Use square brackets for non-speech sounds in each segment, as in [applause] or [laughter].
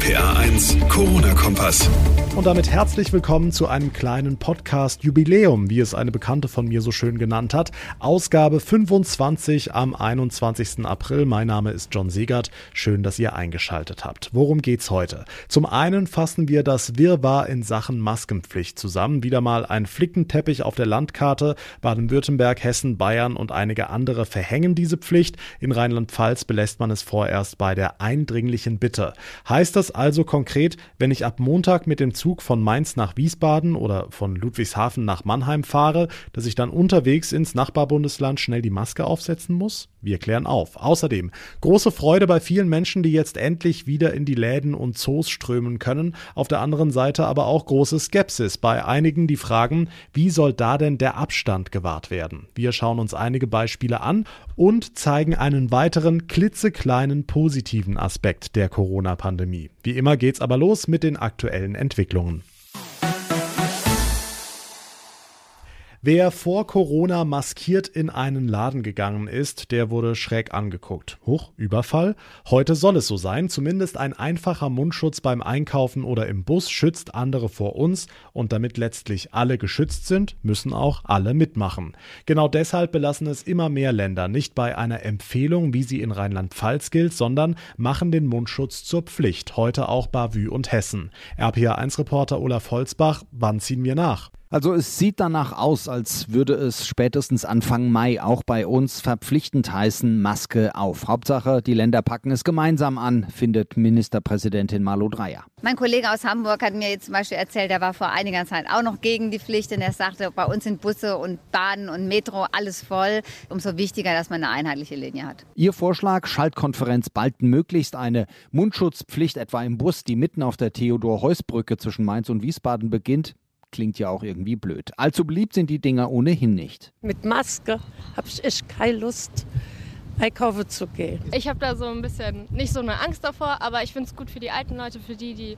RPA 1, Corona-Kompass. Und damit herzlich willkommen zu einem kleinen Podcast-Jubiläum, wie es eine Bekannte von mir so schön genannt hat. Ausgabe 25 am 21. April. Mein Name ist John Segert. Schön, dass ihr eingeschaltet habt. Worum geht's heute? Zum einen fassen wir das Wirrwarr in Sachen Maskenpflicht zusammen. Wieder mal ein Flickenteppich auf der Landkarte. Baden-Württemberg, Hessen, Bayern und einige andere verhängen diese Pflicht. In Rheinland-Pfalz belässt man es vorerst bei der eindringlichen Bitte. Heißt das also konkret, wenn ich ab Montag mit dem Zug von Mainz nach Wiesbaden oder von Ludwigshafen nach Mannheim fahre, dass ich dann unterwegs ins Nachbarbundesland schnell die Maske aufsetzen muss? Wir klären auf. Außerdem große Freude bei vielen Menschen, die jetzt endlich wieder in die Läden und Zoos strömen können. Auf der anderen Seite aber auch große Skepsis bei einigen, die fragen, wie soll da denn der Abstand gewahrt werden? Wir schauen uns einige Beispiele an und zeigen einen weiteren klitzekleinen positiven Aspekt der Corona-Pandemie. Wie immer geht's aber los mit den aktuellen Entwicklungen. Wer vor Corona maskiert in einen Laden gegangen ist, der wurde schräg angeguckt. Huch, Überfall? Heute soll es so sein. Zumindest ein einfacher Mundschutz beim Einkaufen oder im Bus schützt andere vor uns und damit letztlich alle geschützt sind, müssen auch alle mitmachen. Genau deshalb belassen es immer mehr Länder nicht bei einer Empfehlung, wie sie in Rheinland-Pfalz gilt, sondern machen den Mundschutz zur Pflicht. Heute auch Bavü und Hessen. RPA1-Reporter Olaf Holzbach, wann ziehen wir nach? Also es sieht danach aus, als würde es spätestens Anfang Mai auch bei uns verpflichtend heißen, Maske auf. Hauptsache, die Länder packen es gemeinsam an, findet Ministerpräsidentin Malu Dreyer. Mein Kollege aus Hamburg hat mir jetzt zum Beispiel erzählt, er war vor einiger Zeit auch noch gegen die Pflicht und er sagte, bei uns sind Busse und Bahnen und Metro alles voll. Umso wichtiger, dass man eine einheitliche Linie hat. Ihr Vorschlag, Schaltkonferenz bald möglichst eine Mundschutzpflicht etwa im Bus, die mitten auf der Theodor-Heuss-Brücke zwischen Mainz und Wiesbaden beginnt, klingt ja auch irgendwie blöd. Allzu beliebt sind die Dinger ohnehin nicht. Mit Maske habe ich echt keine Lust einkaufen zu gehen. Ich habe da so ein bisschen nicht so eine Angst davor, aber ich finde es gut für die alten Leute, für die, die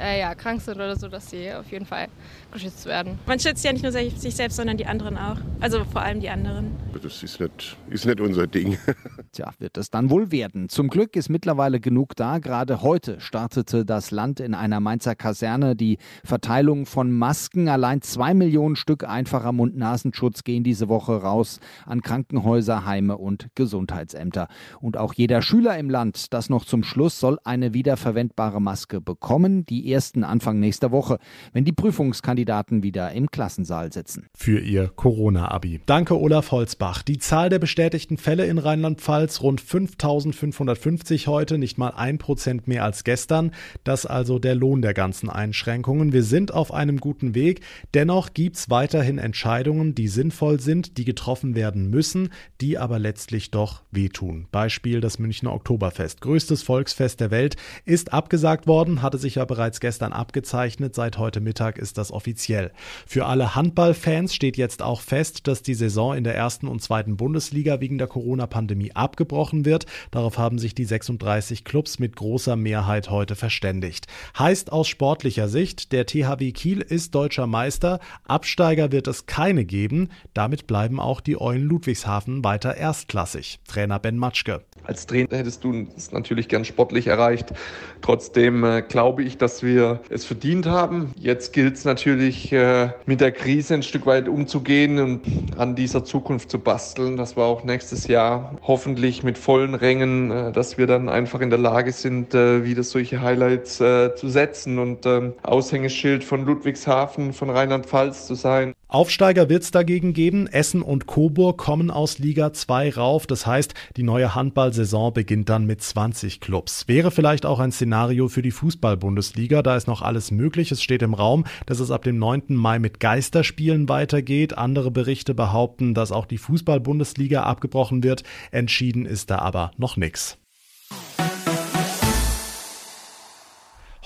äh, ja, krank sind oder so, dass sie auf jeden Fall geschützt werden. Man schützt ja nicht nur sich selbst, sondern die anderen auch. Also vor allem die anderen. Das ist nicht, ist nicht unser Ding. [laughs] Tja, wird es dann wohl werden. Zum Glück ist mittlerweile genug da. Gerade heute startete das Land in einer Mainzer Kaserne die Verteilung von Masken. Allein zwei Millionen Stück einfacher Mund-Nasenschutz gehen diese Woche raus an Krankenhäuser, Heime und Gesundheitsämter. Und auch jeder Schüler im Land, das noch zum Schluss, soll eine wiederverwendbare Maske bekommen. Die ersten Anfang nächster Woche, wenn die Prüfungskandidaten wieder im Klassensaal sitzen. Für ihr Corona-Abi. Danke, Olaf Holzbach. Die Zahl der bestätigten Fälle in Rheinland-Pfalz rund 5550 heute, nicht mal ein Prozent mehr als gestern. Das also der Lohn der ganzen Einschränkungen. Wir sind auf einem guten Weg. Dennoch gibt es weiterhin Entscheidungen, die sinnvoll sind, die getroffen werden müssen, die aber letztlich doch wehtun. Beispiel das Münchner Oktoberfest. Größtes Volksfest der Welt ist abgesagt worden, hatte sich ja bereits bereits gestern abgezeichnet. Seit heute Mittag ist das offiziell. Für alle Handballfans steht jetzt auch fest, dass die Saison in der ersten und zweiten Bundesliga wegen der Corona-Pandemie abgebrochen wird. Darauf haben sich die 36 Clubs mit großer Mehrheit heute verständigt. Heißt aus sportlicher Sicht, der THW Kiel ist deutscher Meister. Absteiger wird es keine geben. Damit bleiben auch die Eulen Ludwigshafen weiter erstklassig. Trainer Ben Matschke. Als Trainer hättest du es natürlich gern sportlich erreicht. Trotzdem äh, glaube ich, dass wir es verdient haben. Jetzt gilt es natürlich, äh, mit der Krise ein Stück weit umzugehen und an dieser Zukunft zu basteln, dass wir auch nächstes Jahr hoffentlich mit vollen Rängen, äh, dass wir dann einfach in der Lage sind, äh, wieder solche Highlights äh, zu setzen und ähm, Aushängeschild von Ludwigshafen, von Rheinland-Pfalz zu sein. Aufsteiger wird es dagegen geben. Essen und Coburg kommen aus Liga 2 rauf. Das heißt, die neue Handballsaison beginnt dann mit 20 Clubs. Wäre vielleicht auch ein Szenario für die Fußball-Bundesliga. Da ist noch alles möglich. Es steht im Raum, dass es ab dem 9. Mai mit Geisterspielen weitergeht. Andere Berichte behaupten, dass auch die Fußball-Bundesliga abgebrochen wird. Entschieden ist da aber noch nichts.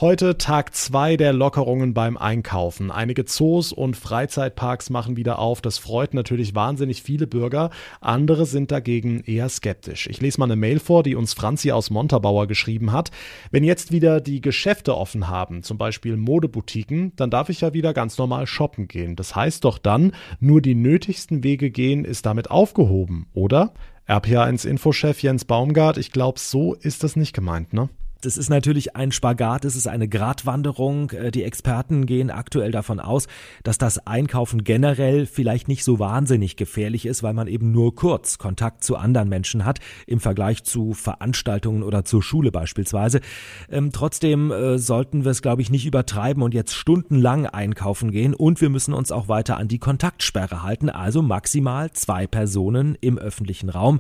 Heute Tag zwei der Lockerungen beim Einkaufen. Einige Zoos und Freizeitparks machen wieder auf. Das freut natürlich wahnsinnig viele Bürger. Andere sind dagegen eher skeptisch. Ich lese mal eine Mail vor, die uns Franzi aus Montabaur geschrieben hat. Wenn jetzt wieder die Geschäfte offen haben, zum Beispiel Modeboutiquen, dann darf ich ja wieder ganz normal shoppen gehen. Das heißt doch dann, nur die nötigsten Wege gehen ist damit aufgehoben, oder? RPA1 Infochef Jens Baumgart, ich glaube, so ist das nicht gemeint, ne? Das ist natürlich ein Spagat, es ist eine Gratwanderung. Äh, die Experten gehen aktuell davon aus, dass das Einkaufen generell vielleicht nicht so wahnsinnig gefährlich ist, weil man eben nur kurz Kontakt zu anderen Menschen hat, im Vergleich zu Veranstaltungen oder zur Schule beispielsweise. Ähm, trotzdem äh, sollten wir es, glaube ich, nicht übertreiben und jetzt stundenlang einkaufen gehen und wir müssen uns auch weiter an die Kontaktsperre halten, also maximal zwei Personen im öffentlichen Raum.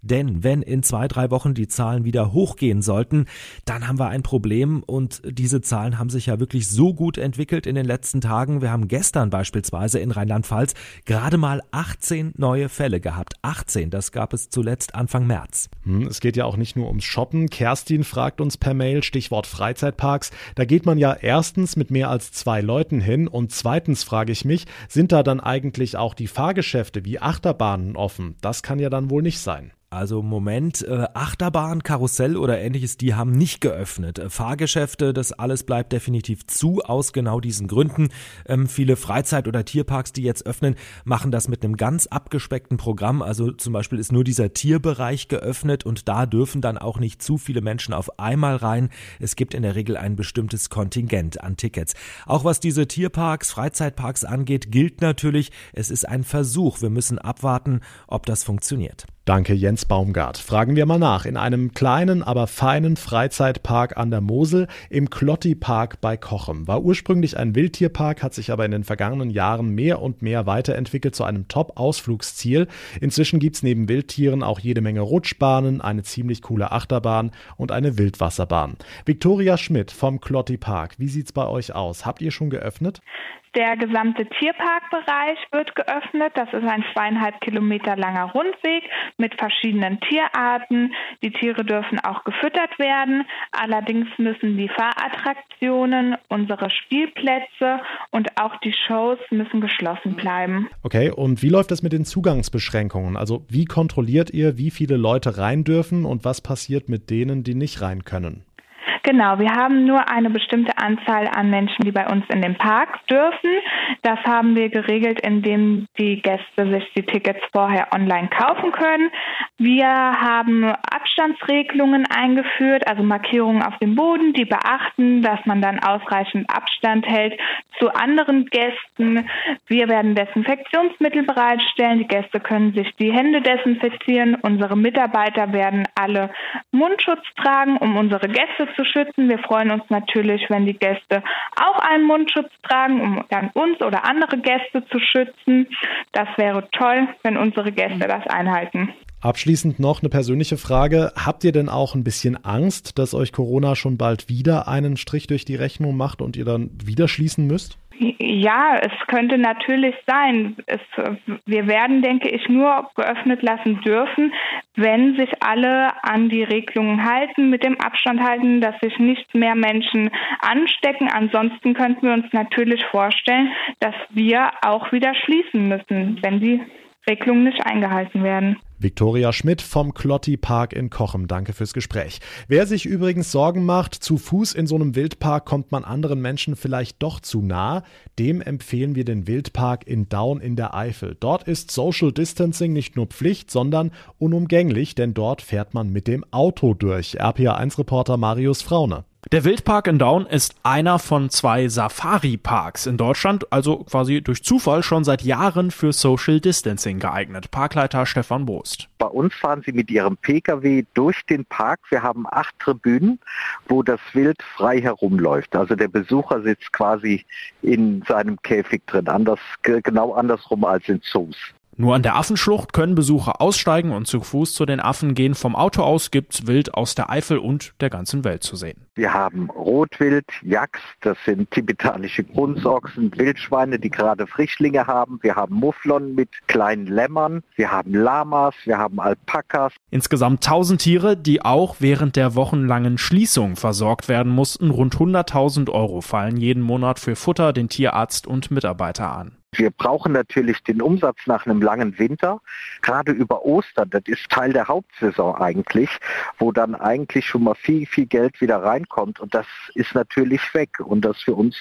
Denn wenn in zwei, drei Wochen die Zahlen wieder hochgehen sollten, dann haben wir ein Problem und diese Zahlen haben sich ja wirklich so gut entwickelt in den letzten Tagen. Wir haben gestern beispielsweise in Rheinland-Pfalz gerade mal 18 neue Fälle gehabt. 18, das gab es zuletzt Anfang März. Hm, es geht ja auch nicht nur ums Shoppen. Kerstin fragt uns per Mail, Stichwort Freizeitparks. Da geht man ja erstens mit mehr als zwei Leuten hin und zweitens frage ich mich, sind da dann eigentlich auch die Fahrgeschäfte wie Achterbahnen offen? Das kann ja dann wohl nicht sein. Also Moment, äh, Achterbahn, Karussell oder ähnliches, die haben nicht geöffnet. Äh, Fahrgeschäfte, das alles bleibt definitiv zu, aus genau diesen Gründen. Ähm, viele Freizeit- oder Tierparks, die jetzt öffnen, machen das mit einem ganz abgespeckten Programm. Also zum Beispiel ist nur dieser Tierbereich geöffnet und da dürfen dann auch nicht zu viele Menschen auf einmal rein. Es gibt in der Regel ein bestimmtes Kontingent an Tickets. Auch was diese Tierparks, Freizeitparks angeht, gilt natürlich, es ist ein Versuch. Wir müssen abwarten, ob das funktioniert. Danke, Jens Baumgart. Fragen wir mal nach. In einem kleinen, aber feinen Freizeitpark an der Mosel im Klotti Park bei Kochem. War ursprünglich ein Wildtierpark, hat sich aber in den vergangenen Jahren mehr und mehr weiterentwickelt zu einem Top-Ausflugsziel. Inzwischen gibt's neben Wildtieren auch jede Menge Rutschbahnen, eine ziemlich coole Achterbahn und eine Wildwasserbahn. Viktoria Schmidt vom Klotti Park. Wie sieht's bei euch aus? Habt ihr schon geöffnet? Der gesamte Tierparkbereich wird geöffnet. Das ist ein zweieinhalb Kilometer langer Rundweg mit verschiedenen Tierarten. Die Tiere dürfen auch gefüttert werden. Allerdings müssen die Fahrattraktionen, unsere Spielplätze und auch die Shows müssen geschlossen bleiben. Okay, und wie läuft das mit den Zugangsbeschränkungen? Also wie kontrolliert ihr, wie viele Leute rein dürfen und was passiert mit denen, die nicht rein können? Genau, wir haben nur eine bestimmte Anzahl an Menschen, die bei uns in den Park dürfen. Das haben wir geregelt, indem die Gäste sich die Tickets vorher online kaufen können. Wir haben Abstandsregelungen eingeführt, also Markierungen auf dem Boden, die beachten, dass man dann ausreichend Abstand hält zu anderen Gästen. Wir werden Desinfektionsmittel bereitstellen. Die Gäste können sich die Hände desinfizieren. Unsere Mitarbeiter werden alle Mundschutz tragen, um unsere Gäste zu schützen. Wir freuen uns natürlich, wenn die Gäste auch einen Mundschutz tragen, um dann uns oder andere Gäste zu schützen. Das wäre toll, wenn unsere Gäste das einhalten. Abschließend noch eine persönliche Frage. Habt ihr denn auch ein bisschen Angst, dass euch Corona schon bald wieder einen Strich durch die Rechnung macht und ihr dann wieder schließen müsst? Ja, es könnte natürlich sein. Es, wir werden, denke ich, nur geöffnet lassen dürfen, wenn sich alle an die Regelungen halten, mit dem Abstand halten, dass sich nicht mehr Menschen anstecken. Ansonsten könnten wir uns natürlich vorstellen, dass wir auch wieder schließen müssen, wenn die Regelungen nicht eingehalten werden. Viktoria Schmidt vom Klotti Park in Kochem. Danke fürs Gespräch. Wer sich übrigens Sorgen macht, zu Fuß in so einem Wildpark kommt man anderen Menschen vielleicht doch zu nah, dem empfehlen wir den Wildpark in Daun in der Eifel. Dort ist Social Distancing nicht nur Pflicht, sondern unumgänglich, denn dort fährt man mit dem Auto durch. RPA1-Reporter Marius Fraune. Der Wildpark in Daun ist einer von zwei Safari-Parks in Deutschland, also quasi durch Zufall schon seit Jahren für Social Distancing geeignet. Parkleiter Stefan Boost. Bei uns fahren sie mit ihrem Pkw durch den Park. Wir haben acht Tribünen, wo das Wild frei herumläuft. Also der Besucher sitzt quasi in seinem Käfig drin, anders, genau andersrum als in Zoos. Nur an der Affenschlucht können Besucher aussteigen und zu Fuß zu den Affen gehen. Vom Auto aus gibt's Wild aus der Eifel und der ganzen Welt zu sehen. Wir haben Rotwild, Yaks, das sind tibetanische Grunzochsen, Wildschweine, die gerade Frischlinge haben. Wir haben Mufflon mit kleinen Lämmern. Wir haben Lamas, wir haben Alpakas. Insgesamt 1000 Tiere, die auch während der wochenlangen Schließung versorgt werden mussten. Rund 100.000 Euro fallen jeden Monat für Futter, den Tierarzt und Mitarbeiter an. Wir brauchen natürlich den Umsatz nach einem langen Winter, gerade über Ostern. Das ist Teil der Hauptsaison eigentlich, wo dann eigentlich schon mal viel, viel Geld wieder reinkommt. Und das ist natürlich weg. Und das für uns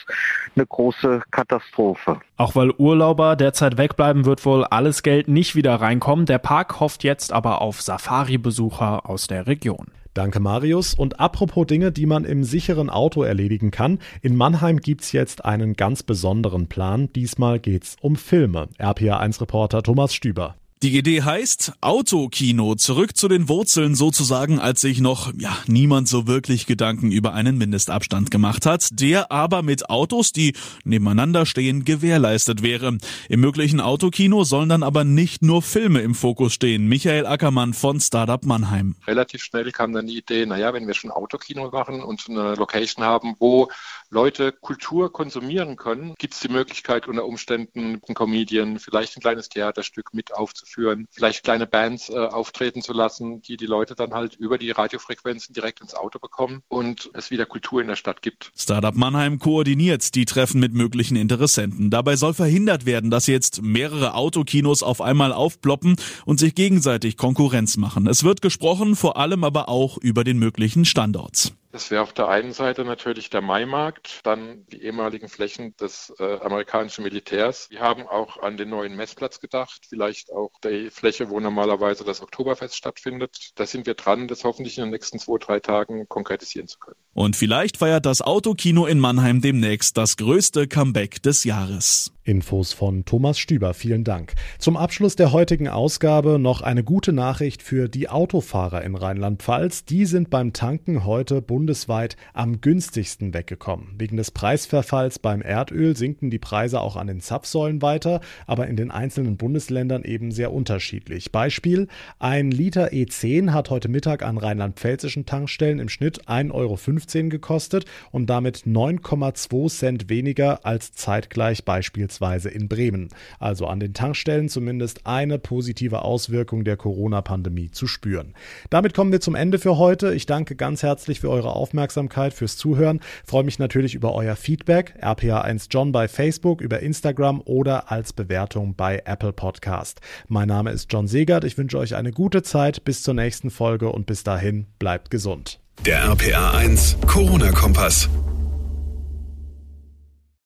eine große Katastrophe. Auch weil Urlauber derzeit wegbleiben, wird wohl alles Geld nicht wieder reinkommen. Der Park hofft jetzt aber auf Safari-Besucher aus der Region. Danke, Marius. Und apropos Dinge, die man im sicheren Auto erledigen kann. In Mannheim gibt's jetzt einen ganz besonderen Plan. Diesmal geht's um Filme. RPA1-Reporter Thomas Stüber. Die Idee heißt Autokino, zurück zu den Wurzeln sozusagen, als sich noch ja, niemand so wirklich Gedanken über einen Mindestabstand gemacht hat, der aber mit Autos, die nebeneinander stehen, gewährleistet wäre. Im möglichen Autokino sollen dann aber nicht nur Filme im Fokus stehen. Michael Ackermann von Startup Mannheim. Relativ schnell kam dann die Idee, naja, wenn wir schon Autokino machen und eine Location haben, wo Leute Kultur konsumieren können, gibt es die Möglichkeit unter Umständen einen Comedian, vielleicht ein kleines Theaterstück mit aufzuführen führen, vielleicht kleine Bands äh, auftreten zu lassen, die die Leute dann halt über die Radiofrequenzen direkt ins Auto bekommen und es wieder Kultur in der Stadt gibt. Startup Mannheim koordiniert die Treffen mit möglichen Interessenten. Dabei soll verhindert werden, dass jetzt mehrere Autokinos auf einmal aufploppen und sich gegenseitig Konkurrenz machen. Es wird gesprochen, vor allem aber auch über den möglichen Standort. Das wäre auf der einen Seite natürlich der Maimarkt, dann die ehemaligen Flächen des äh, amerikanischen Militärs. Wir haben auch an den neuen Messplatz gedacht, vielleicht auch die Fläche, wo normalerweise das Oktoberfest stattfindet. Da sind wir dran, das hoffentlich in den nächsten zwei, drei Tagen konkretisieren zu können. Und vielleicht feiert das Autokino in Mannheim demnächst das größte Comeback des Jahres. Infos von Thomas Stüber, vielen Dank. Zum Abschluss der heutigen Ausgabe noch eine gute Nachricht für die Autofahrer in Rheinland-Pfalz. Die sind beim Tanken heute bundesweit am günstigsten weggekommen. Wegen des Preisverfalls beim Erdöl sinken die Preise auch an den Zapfsäulen weiter, aber in den einzelnen Bundesländern eben sehr unterschiedlich. Beispiel, ein Liter E10 hat heute Mittag an rheinland-pfälzischen Tankstellen im Schnitt 1,15 Euro gekostet und damit 9,2 Cent weniger als zeitgleich beispielsweise beispielsweise in Bremen. Also an den Tankstellen zumindest eine positive Auswirkung der Corona-Pandemie zu spüren. Damit kommen wir zum Ende für heute. Ich danke ganz herzlich für eure Aufmerksamkeit, fürs Zuhören. Freue mich natürlich über euer Feedback. RPA1 John bei Facebook, über Instagram oder als Bewertung bei Apple Podcast. Mein Name ist John Segert. Ich wünsche euch eine gute Zeit. Bis zur nächsten Folge und bis dahin bleibt gesund. Der RPA1 Corona-Kompass.